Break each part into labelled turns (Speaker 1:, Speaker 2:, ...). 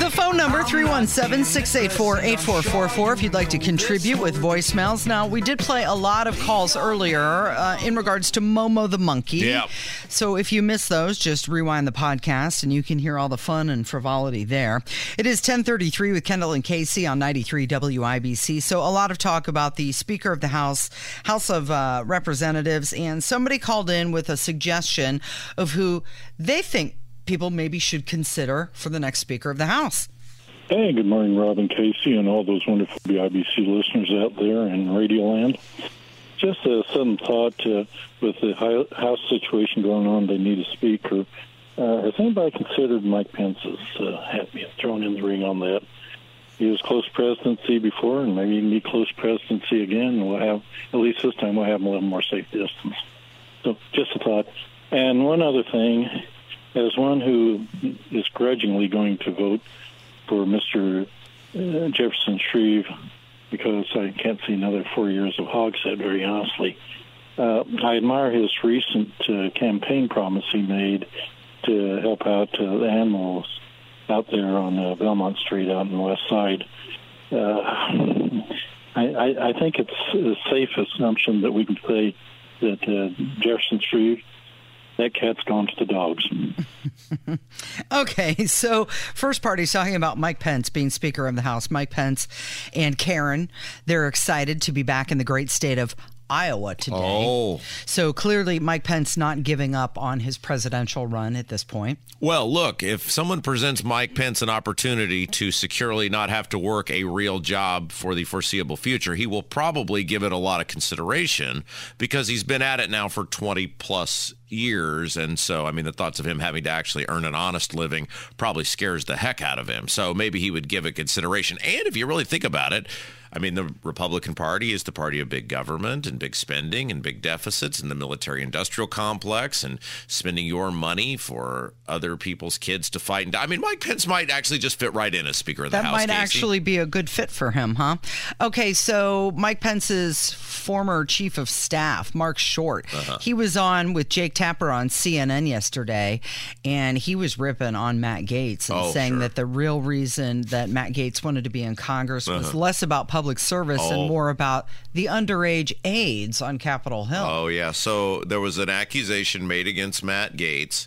Speaker 1: The phone number 317-684-8444 if you'd like to contribute with voicemails. Now, we did play a lot of calls earlier uh, in regards to Momo the monkey.
Speaker 2: Yeah.
Speaker 1: So if you miss those, just rewind the podcast and you can hear all the fun and frivolity there. It is 1033 with Kendall and Casey on 93 WIBC. So a lot of talk about the Speaker of the House, House of uh, Representatives, and somebody called in with a suggestion of who they think people maybe should consider for the next Speaker of the House.
Speaker 3: Hey, good morning, Robin Casey, and all those wonderful BIBC listeners out there in Radio Land. Just a sudden thought uh, with the House situation going on, they need a speaker. Uh, has anybody considered Mike Pence's uh, thrown in the ring on that? He was close presidency before, and maybe he can be close presidency again. We'll have, at least this time, we'll have a little more safe distance. So, just a thought. And one other thing, as one who is grudgingly going to vote for Mr. Uh, Jefferson Shreve, because I can't see another four years of Hogsett, very honestly. Uh, I admire his recent uh, campaign promise he made to help out uh, the animals out there on uh, Belmont Street out on the west side. Uh, I, I, I think it's a safe assumption that we can say that Jefferson Shreve that cat's gone to the dogs.
Speaker 1: Okay, so first part he's talking about Mike Pence being Speaker of the House. Mike Pence and Karen, they're excited to be back in the great state of Iowa today.
Speaker 2: Oh.
Speaker 1: So clearly Mike Pence not giving up on his presidential run at this point.
Speaker 2: Well, look, if someone presents Mike Pence an opportunity to securely not have to work a real job for the foreseeable future, he will probably give it a lot of consideration because he's been at it now for 20 plus years. And so, I mean, the thoughts of him having to actually earn an honest living probably scares the heck out of him. So maybe he would give it consideration. And if you really think about it, I mean, the Republican Party is the party of big government and big spending and big deficits and the military industrial complex and spending your money for other people's kids to fight. And die. I mean, Mike Pence might actually just fit right in as Speaker of the
Speaker 1: That
Speaker 2: House.
Speaker 1: That might
Speaker 2: Casey.
Speaker 1: actually be a good fit for him, huh? Okay, so Mike Pence's former chief of staff, Mark Short,
Speaker 2: Uh-huh.
Speaker 1: he was on with Jake Tapper on CNN yesterday, and he was ripping on Matt Gaetz and
Speaker 2: Oh,
Speaker 1: saying
Speaker 2: sure.
Speaker 1: that the real reason that Matt Gaetz wanted to be in Congress was
Speaker 2: Uh-huh.
Speaker 1: less about public service
Speaker 2: Oh.
Speaker 1: and more about the underage aides on Capitol Hill.
Speaker 2: Oh, yeah. So there was an accusation made against Matt Gaetz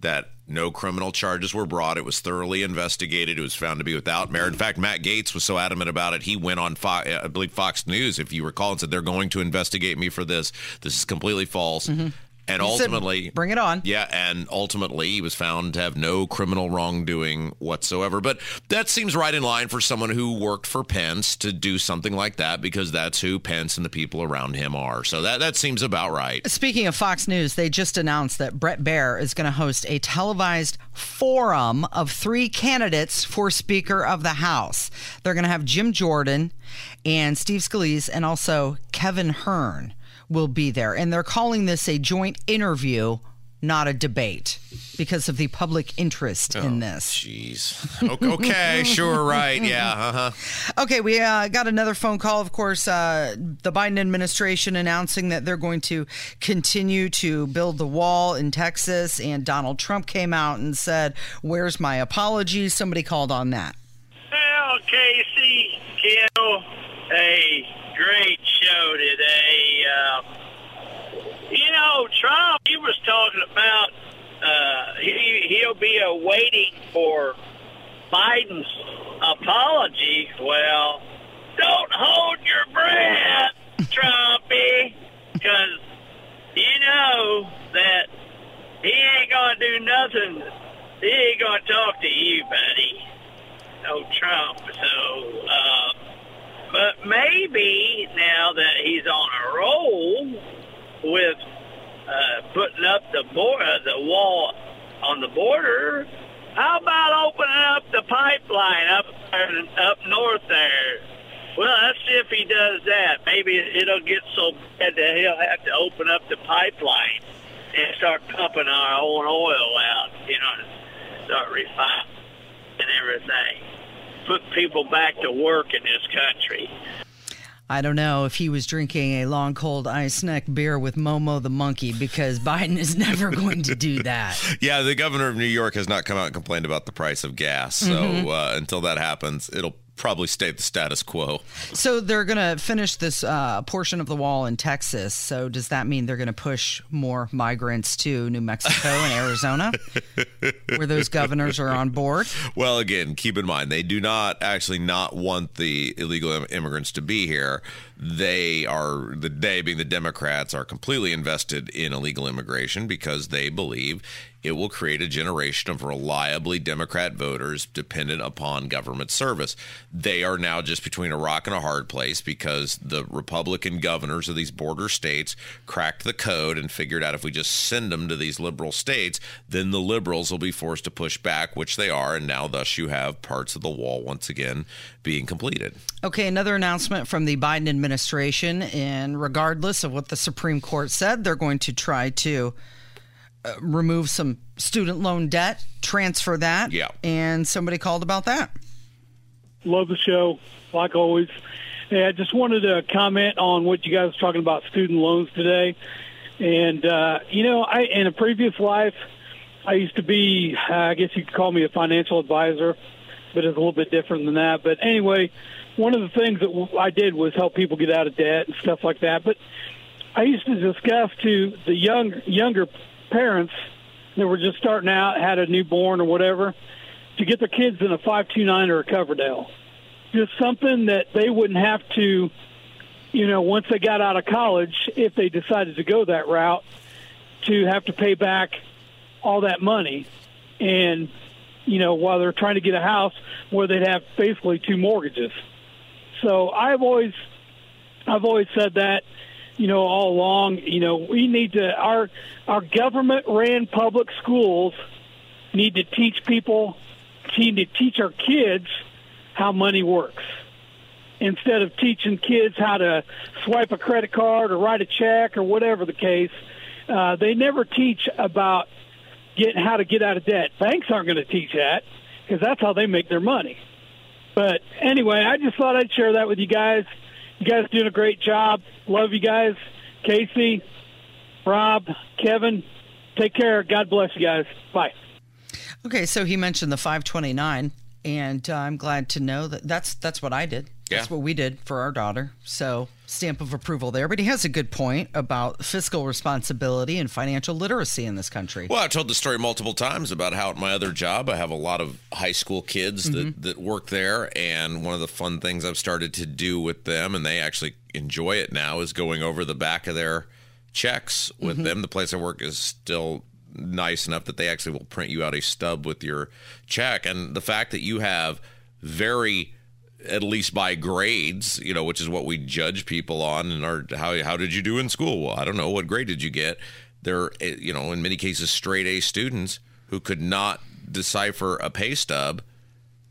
Speaker 2: that no criminal charges were brought. It was thoroughly investigated. It was found to be without merit. In fact, Matt Gaetz was so adamant about it, he went on, Fox, uh, I believe, Fox News, if you recall, and said, they're going to investigate me for this. This is completely false. Mm-hmm. And
Speaker 1: He said,
Speaker 2: ultimately,
Speaker 1: bring it on.
Speaker 2: yeah, and ultimately he was found to have no criminal wrongdoing whatsoever. But that seems right in line for someone who worked for Pence to do something like that because that's who Pence and the people around him are. So that that seems about right.
Speaker 1: Speaking of Fox News, they just announced that Bret Baier is going to host a televised forum of three candidates for Speaker of the House. They're going to have Jim Jordan and Steve Scalise and also Kevin Hern will be there. And they're calling this a joint interview, not a debate, because of the public interest in this.
Speaker 2: Jeez. Okay, okay, sure, right, yeah, uh-huh.
Speaker 1: Okay, we uh, got another phone call. Of course, uh, the Biden administration announcing that they're going to continue to build the wall in Texas, and Donald Trump came out and said, "Where's my apology?" Somebody called on that.
Speaker 4: Well, Casey, Kill, a great today. Um, you know, Trump, he was talking about uh, he, he'll be uh, waiting for Biden's apology. Well, don't hold your breath, Trumpy, because you know that he ain't going to do nothing. He ain't going to talk to you, buddy. No Trump. So, uh, but maybe now that he's on a roll with uh, putting up the board, uh, the wall on the border, how about opening up the pipeline up up north there? Well, let's see if he does that. Maybe it'll get so bad that he'll have to open up the pipeline and start pumping our own oil out, you know, start refining and everything. Put people back to work in this country.
Speaker 1: I don't know if he was drinking a long cold ice neck beer with Momo the monkey because Biden is never going to do that.
Speaker 2: Yeah, the governor of New York has not come out and complained about the price of gas. So
Speaker 1: Mhm.
Speaker 2: uh, until that happens, it'll probably stay the status quo.
Speaker 1: So they're going to finish this uh, portion of the wall in Texas. So does that mean they're going to push more migrants to New Mexico and Arizona, where those governors are on board?
Speaker 2: Well, again, keep in mind they do not actually not want the illegal im- immigrants to be here. They are the they being the Democrats are completely invested in illegal immigration because they believe it will create a generation of reliably Democrat voters dependent upon government service. They are now just between a rock and a hard place because the Republican governors of these border states cracked the code and figured out if we just send them to these liberal states, then the liberals will be forced to push back, which they are. And now, thus, you have parts of the wall once again being completed.
Speaker 1: Okay, another announcement from the Biden administration. Administration, and regardless of what the Supreme Court said, they're going to try to uh, remove some student loan debt, transfer that.
Speaker 2: Yeah.
Speaker 1: And somebody called about that.
Speaker 5: Love the show, like always. Hey, I just wanted to comment on what you guys were talking about student loans today. And uh, you know, I in a previous life, I used to be, uh, I guess you could call me a financial advisor, but it's a little bit different than that. But anyway, one of the things that I did was help people get out of debt and stuff like that. But I used to discuss to the young younger parents that were just starting out, had a newborn or whatever, to get their kids in a five two nine or a Coverdell. Just something that they wouldn't have to, you know, once they got out of college, if they decided to go that route, to have to pay back all that money, and you know, while they're trying to get a house where they'd have basically two mortgages. So I've always, I've always said that, you know, all along. You know, we need to our our government ran public schools need to teach people, need to teach our kids how money works instead of teaching kids how to swipe a credit card or write a check or whatever the case. Uh, they never teach about getting how to get out of debt. Banks aren't going to teach that because that's how they make their money. But anyway, I just thought I'd share that with you guys. You guys doing a great job. Love you guys. Casey, Rob, Kevin, take care. God bless you guys. Bye.
Speaker 1: Okay, so he mentioned the 529, and uh, I'm glad to know that that's that's what I did. That's what we did for our daughter. So stamp of approval there. But he has a good point about fiscal responsibility and financial literacy in this country.
Speaker 2: Well, I've told the story multiple times about how at my other job I have a lot of high school kids that, that work there, and one of the fun things I've started to do with them, and they actually enjoy it now, is going over the back of their checks with
Speaker 6: Mhm.
Speaker 2: them. The place I work is still nice enough that they actually will print you out a stub with your check, and the fact that you have very at least by grades, you know, which is what we judge people on. And our how how did you do in school? Well, I don't know. What grade did you get? They're eh, you know in many cases straight A students who could not decipher a pay stub.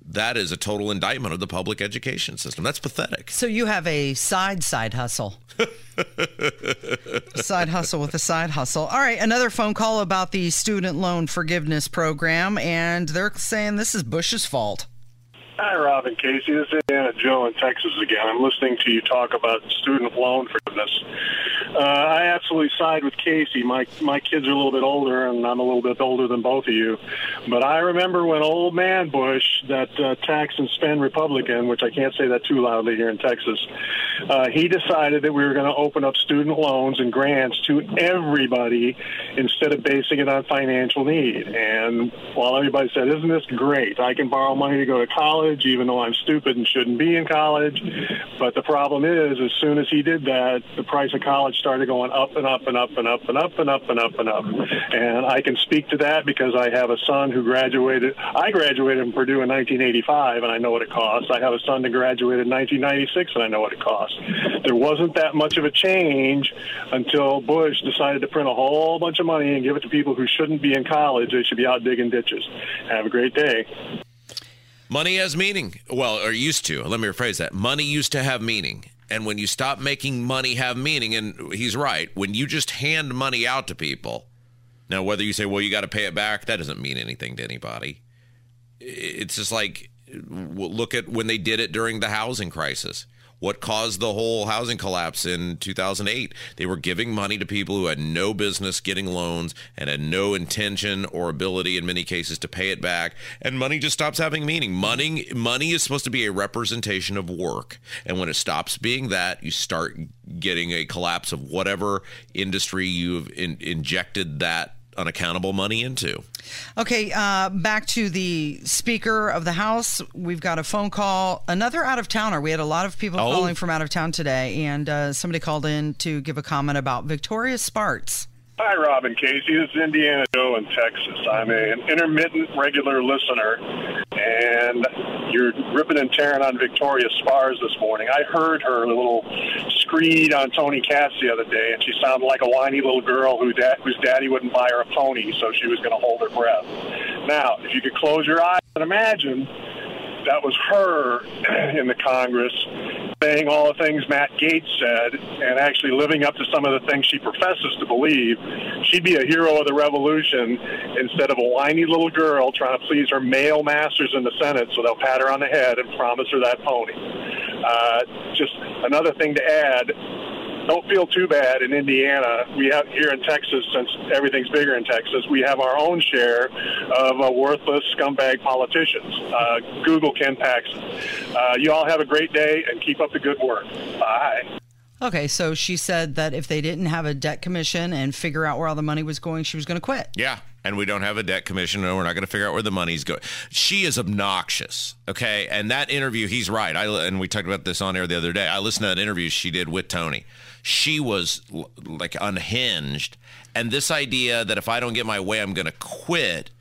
Speaker 2: That is a total indictment of the public education system. That's pathetic.
Speaker 1: So you have a side side hustle. side hustle with a side hustle. All right, another phone call about the student loan forgiveness program, and they're saying this is Bush's fault.
Speaker 7: Hi, Rob and Casey. This is Indiana Joe in Texas again. I'm listening to you talk about student loan forgiveness. Uh, I absolutely side with Casey. My my kids are a little bit older, and I'm a little bit older than both of you. But I remember when old man Bush, that uh, tax and spend Republican, which I can't say that too loudly here in Texas, uh, he decided that we were going to open up student loans and grants to everybody instead of basing it on financial need. And while everybody said, "Isn't this great? I can borrow money to go to college, even though I'm stupid and shouldn't be in college." But the problem is, as soon as he did that, the price of college started going up and up and up and up and up and up and up and up. And I can speak to that because I have a son who graduated. I graduated from Purdue in 1985, and I know what it costs. I have a son that graduated in 1996, and I know what it costs. There wasn't that much of a change until Bush decided to print a whole bunch of money and give it to people who shouldn't be in college. They should be out digging ditches. Have a great day.
Speaker 2: Money has meaning. Well, or used to. Let me rephrase that. Money used to have meaning. And when you stop making money have meaning, and he's right, when you just hand money out to people, now whether you say, well, you got to pay it back, that doesn't mean anything to anybody. It's just like, look at when they did it during the housing crisis what caused the whole housing collapse in 2008. They were giving money to people who had no business getting loans and had no intention or ability in many cases to pay it back. And money just stops having meaning. Money money is supposed to be a representation of work. And when it stops being that, you start getting a collapse of whatever industry you've in, injected that unaccountable money into.
Speaker 1: Okay, uh, back to the Speaker of the House. We've got a phone call. Another out of towner. We had a lot of people
Speaker 2: Oh.
Speaker 1: calling from out of town today, and uh, somebody called in to give a comment about Victoria Spartz.
Speaker 7: Hi, Rob and Casey. This is Indiana Joe in Texas. I'm an intermittent regular listener, and you're ripping and tearing on Victoria Spartz this morning. I heard her little screed on Tony Katz the other day, and she sounded like a whiny little girl who da- whose daddy wouldn't buy her a pony, so she was going to hold her breath. Now, if you could close your eyes and imagine that was her in the Congress saying all the things Matt Gaetz said and actually living up to some of the things she professes to believe, she'd be a hero of the revolution instead of a whiny little girl trying to please her male masters in the Senate so they'll pat her on the head and promise her that pony. Uh, just another thing to add don't feel too bad in Indiana. We have here in Texas, since everything's bigger in Texas, we have our own share of uh, worthless scumbag politicians. Uh, Google Ken Paxton. Uh, you all have a great day and keep up the good work. Bye.
Speaker 1: Okay, so she said that if they didn't have a debt commission and figure out where all the money was going, she was going to quit.
Speaker 2: Yeah. And we don't have a debt commission, and we're not going to figure out where the money's going. She is obnoxious, okay? And that interview, he's right. I and we talked about this on air the other day. I listened to that interview she did with Tony. She was like unhinged, and this idea that if I don't get my way, I'm going to quit.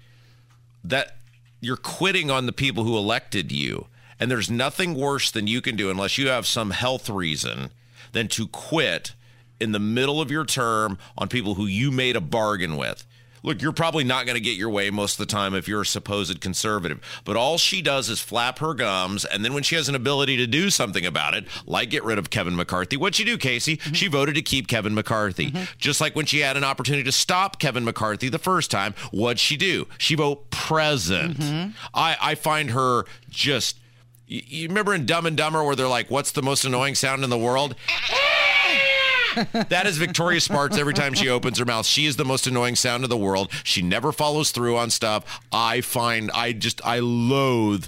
Speaker 2: That you're quitting on the people who elected you, and there's nothing worse than you can do unless you have some health reason than to quit in the middle of your term on people who you made a bargain with. Look, you're probably not going to get your way most of the time if you're a supposed conservative. But all she does is flap her gums, and then when she has an ability to do something about it, like get rid of Kevin McCarthy, what'd she do, Casey? Mm-hmm. She voted to keep Kevin McCarthy. Mm-hmm. Just like when she had an opportunity to stop Kevin McCarthy the first time, what'd she do? She vote present. Mm-hmm. I, I find her just. You you remember in Dumb and Dumber where they're like, "What's the most annoying sound in the world?" That is Victoria Spartz every time she opens her mouth. She is the most annoying sound in the world. She never follows through on stuff. I find I just I loathe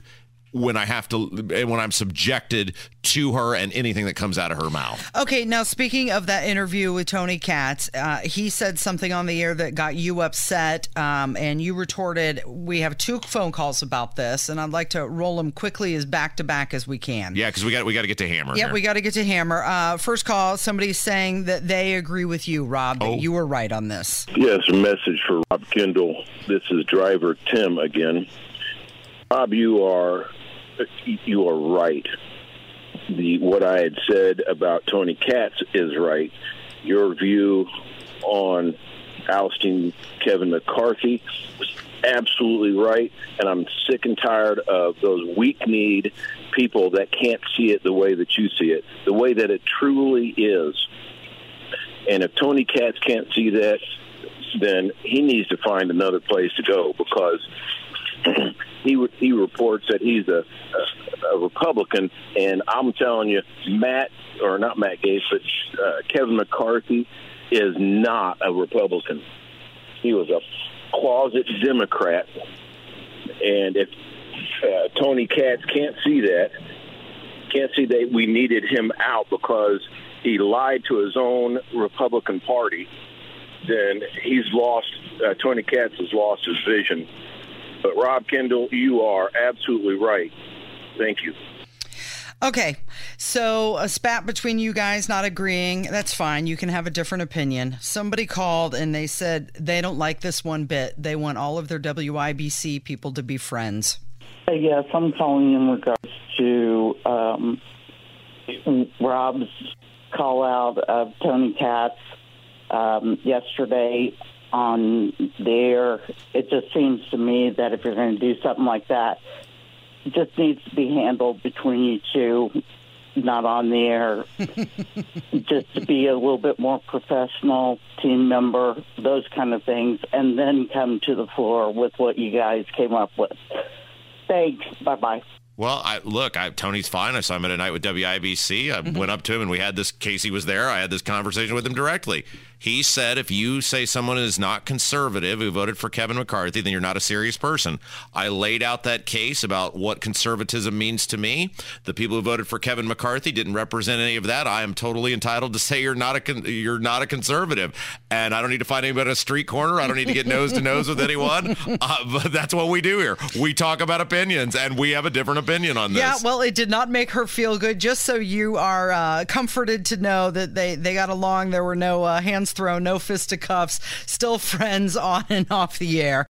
Speaker 2: when I have to and when I'm subjected to her and anything that comes out of her mouth.
Speaker 1: Okay, now speaking of that interview with Tony Katz, uh, he said something on the air that got you upset, um, and you retorted. We have two phone calls about this, and I'd like to roll them quickly as back to back as we can.
Speaker 2: Yeah, because we got we got to get to Hammer.
Speaker 1: Yep,
Speaker 2: here.
Speaker 1: we got to get to Hammer. Uh, first call, somebody's saying that they agree with you, Rob, that
Speaker 2: Oh.
Speaker 1: you were right on this.
Speaker 6: Yes, a message for Rob Kendall. This is driver Tim again. Rob, you are you are right. The what I had said about Tony Katz is right. Your view on ousting Kevin McCarthy was absolutely right, and I'm sick and tired of those weak-kneed people that can't see it the way that you see it, the way that it truly is. And if Tony Katz can't see that, then he needs to find another place to go because he he reports that he's a, a, a Republican, and I'm telling you, Matt or not Matt Gaetz, but uh, Kevin McCarthy is not a Republican. He was a closet Democrat, and if uh, Tony Katz can't see that, can't see that we needed him out because he lied to his own Republican Party, then he's lost. Uh, Tony Katz has lost his vision. But Rob Kendall, you are absolutely right. Thank you.
Speaker 1: Okay, So, a spat between you guys not agreeing, that's fine. You can have a different opinion. Somebody called and they said they don't like this one bit. They want all of their WIBC people to be friends.
Speaker 8: Uh, yes, I'm calling in regards to um, Rob's call out of Tony Katz um, yesterday on the air. It just seems to me that if you're going to do something like that, it just needs to be handled between you two, not on the air. just to be a little bit more professional, team member, those kind of things, and then come to the floor with what you guys came up with. Thanks. Bye bye.
Speaker 2: Well, I, look, I, Tony's fine. I saw him at a night with WIBC. I mm-hmm. went up to him and we had this. Casey was there. I had this conversation with him directly. He said if you say someone is not conservative who voted for Kevin McCarthy, then you're not a serious person. I laid out that case about what conservatism means to me. The people who voted for Kevin McCarthy didn't represent any of that. I am totally entitled to say you're not a con- you're not a conservative, and I don't need to find anybody at a street corner. I don't need to get nose to nose with anyone. Uh, but that's what we do here. We talk about opinions, and we have a different opinion on this.
Speaker 1: Yeah, well, it did not make her feel good. Just so you are uh, comforted to know that they they got along. There were no uh, hands thrown, no fisticuffs, still friends on and off the air.